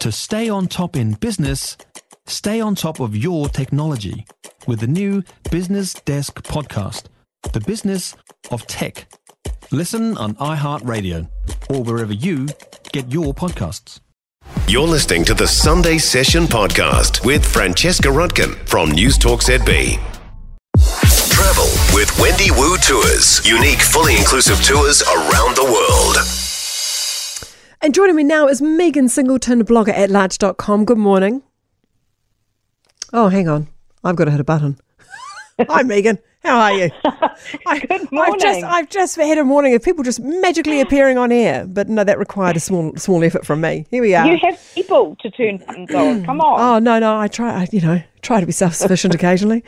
To stay on top in business, stay on top of your technology with the new Business Desk podcast, The Business of Tech. Listen on iHeartRadio or wherever you get your podcasts. You're listening to the Sunday Session podcast with Francesca Rudkin from News Talk ZB. Travel with Wendy Wu Tours. Unique, fully inclusive tours around the world. And joining me now is Megan Singleton, blogger at large.com. Good morning. Oh, hang on. I've got to hit a button. Hi, Megan. How are you? I, Good morning. I've just, I've just had a morning of people just magically appearing on air, but no, that required a small small effort from me. Here we are. You have people to turn buttons on. Come on. Oh no, no, I try. I, you know, try to be self sufficient occasionally.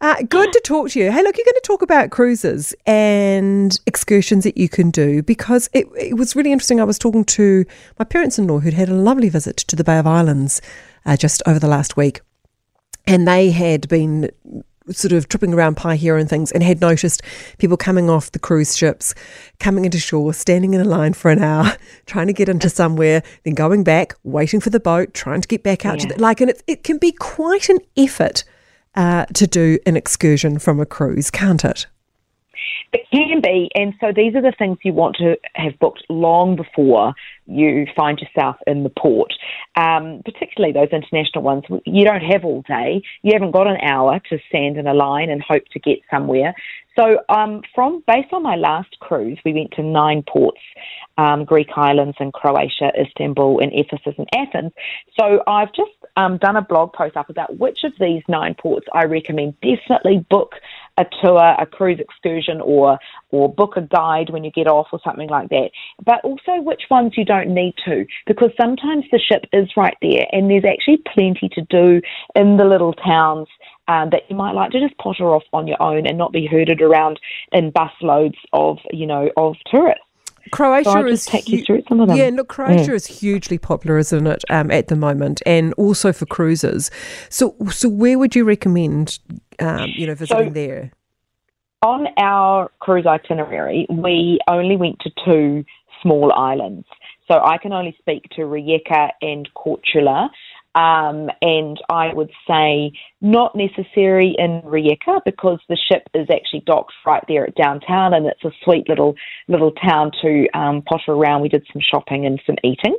Uh, good to talk to you. Hey, look, you're going to talk about cruises and excursions that you can do because it, it was really interesting. I was talking to my parents in law who'd had a lovely visit to the Bay of Islands uh, just over the last week, and they had been sort of tripping around Paihia and things and had noticed people coming off the cruise ships, coming into shore, standing in a line for an hour, trying to get into somewhere, then going back, waiting for the boat, trying to get back out yeah. to the, like, and it, it can be quite an effort uh, to do an excursion from a cruise, can't it? It can be, and so these are the things you want to have booked long before you find yourself in the port. Um, particularly those international ones, you don't have all day. You haven't got an hour to stand in a line and hope to get somewhere. So, um, from based on my last cruise, we went to nine ports, um, Greek islands and Croatia, Istanbul, and Ephesus and Athens. So, I've just um, done a blog post up about which of these nine ports I recommend definitely book a tour, a cruise excursion, or or book a guide when you get off or something like that. But also which ones you don't need to, because sometimes the ship is right there, and there's actually plenty to do in the little towns. Um, that you might like to just potter off on your own and not be herded around in busloads of, you know, of tourists. Croatia so is take you through some of them. Yeah, look, Croatia mm. is hugely popular, isn't it, um, at the moment, and also for cruises. So, so where would you recommend, um, you know, visiting so, there? On our cruise itinerary, we only went to two small islands. So I can only speak to Rijeka and Korčula. Um, and I would say not necessary in Rijeka because the ship is actually docked right there at downtown, and it's a sweet little little town to um, potter around. We did some shopping and some eating,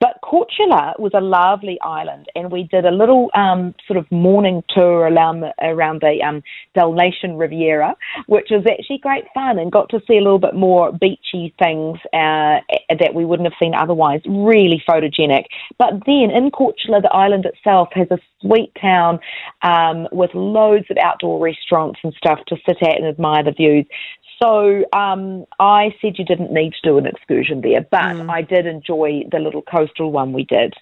but Korčula was a lovely island, and we did a little um, sort of morning tour around the around the um, Dalmatian Riviera, which was actually great fun, and got to see a little bit more beachy things uh, that we wouldn't have seen otherwise. Really photogenic. But then in Korčula, the island itself has a sweet town um, with loads of outdoor restaurants and stuff to sit at and admire the views. So um, I said you didn't need to do an excursion there, but mm. I did enjoy the little coastal one we did.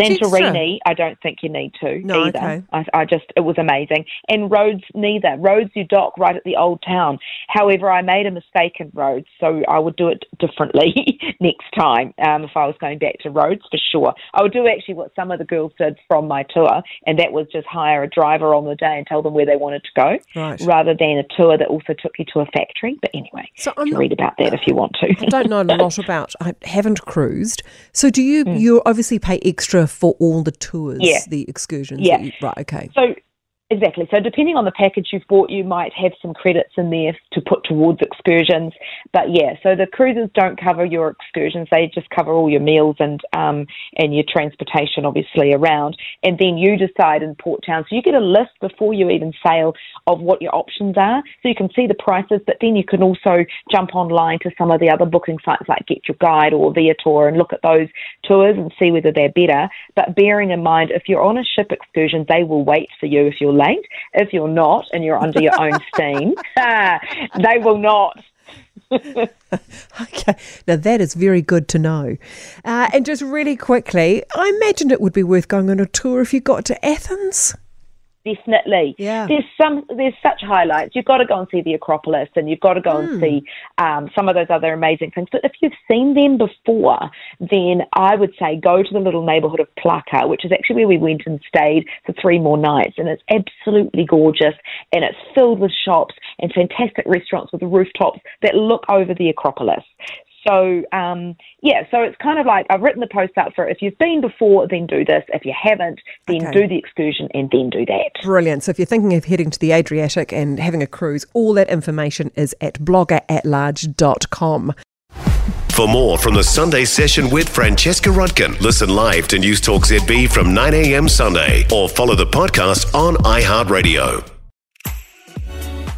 Santorini, extra? I don't think you need to no, either. Okay. I, I, just, it was amazing. And Rhodes, neither. Rhodes, you dock right at the old town. However, I made a mistake in Rhodes, so I would do it differently next time um, if I was going back to Rhodes for sure. I would do actually what some of the girls did from my tour, and that was just hire a driver on the day and tell them where they wanted to go, right. rather than a tour that also took you to a factory. But anyway, so I'm not, read about that if you want to. I don't know a lot about. I haven't cruised, so do you? Mm. You obviously pay extra for all the tours, yeah. the excursions. Yeah. You, right. Okay. So Exactly. So depending on the package you've bought, you might have some credits in there to put towards excursions. But yeah, so the cruises don't cover your excursions; they just cover all your meals and um, and your transportation, obviously around. And then you decide in port town. So you get a list before you even sail of what your options are, so you can see the prices. But then you can also jump online to some of the other booking sites like Get Your Guide or Viator and look at those tours and see whether they're better. But bearing in mind, if you're on a ship excursion, they will wait for you if you're late. If you're not and you're under your own steam, they will not. okay, now that is very good to know. Uh, and just really quickly, I imagine it would be worth going on a tour if you got to Athens definitely. Yeah. There's some there's such highlights. You've got to go and see the Acropolis and you've got to go mm. and hmm. see um, some of those other amazing things. But if you've seen them before, then I would say go to the little neighbourhood of Plaka, which is actually where we went and stayed for three more nights. And it's absolutely gorgeous and it's filled with shops and fantastic restaurants with rooftops that look over the Acropolis. So um, yeah, so it's kind of like I've written the post out for it. if you've been before, then do this. If you haven't, then Okay. do the excursion and then do that. Brilliant. So if you're thinking of heading to the Adriatic and having a cruise, all that information is at bloggeratlarge.com. For more from the Sunday session with Francesca Rudkin, listen live to News Talk ZB from 9 a.m. Sunday or follow the podcast on iHeartRadio.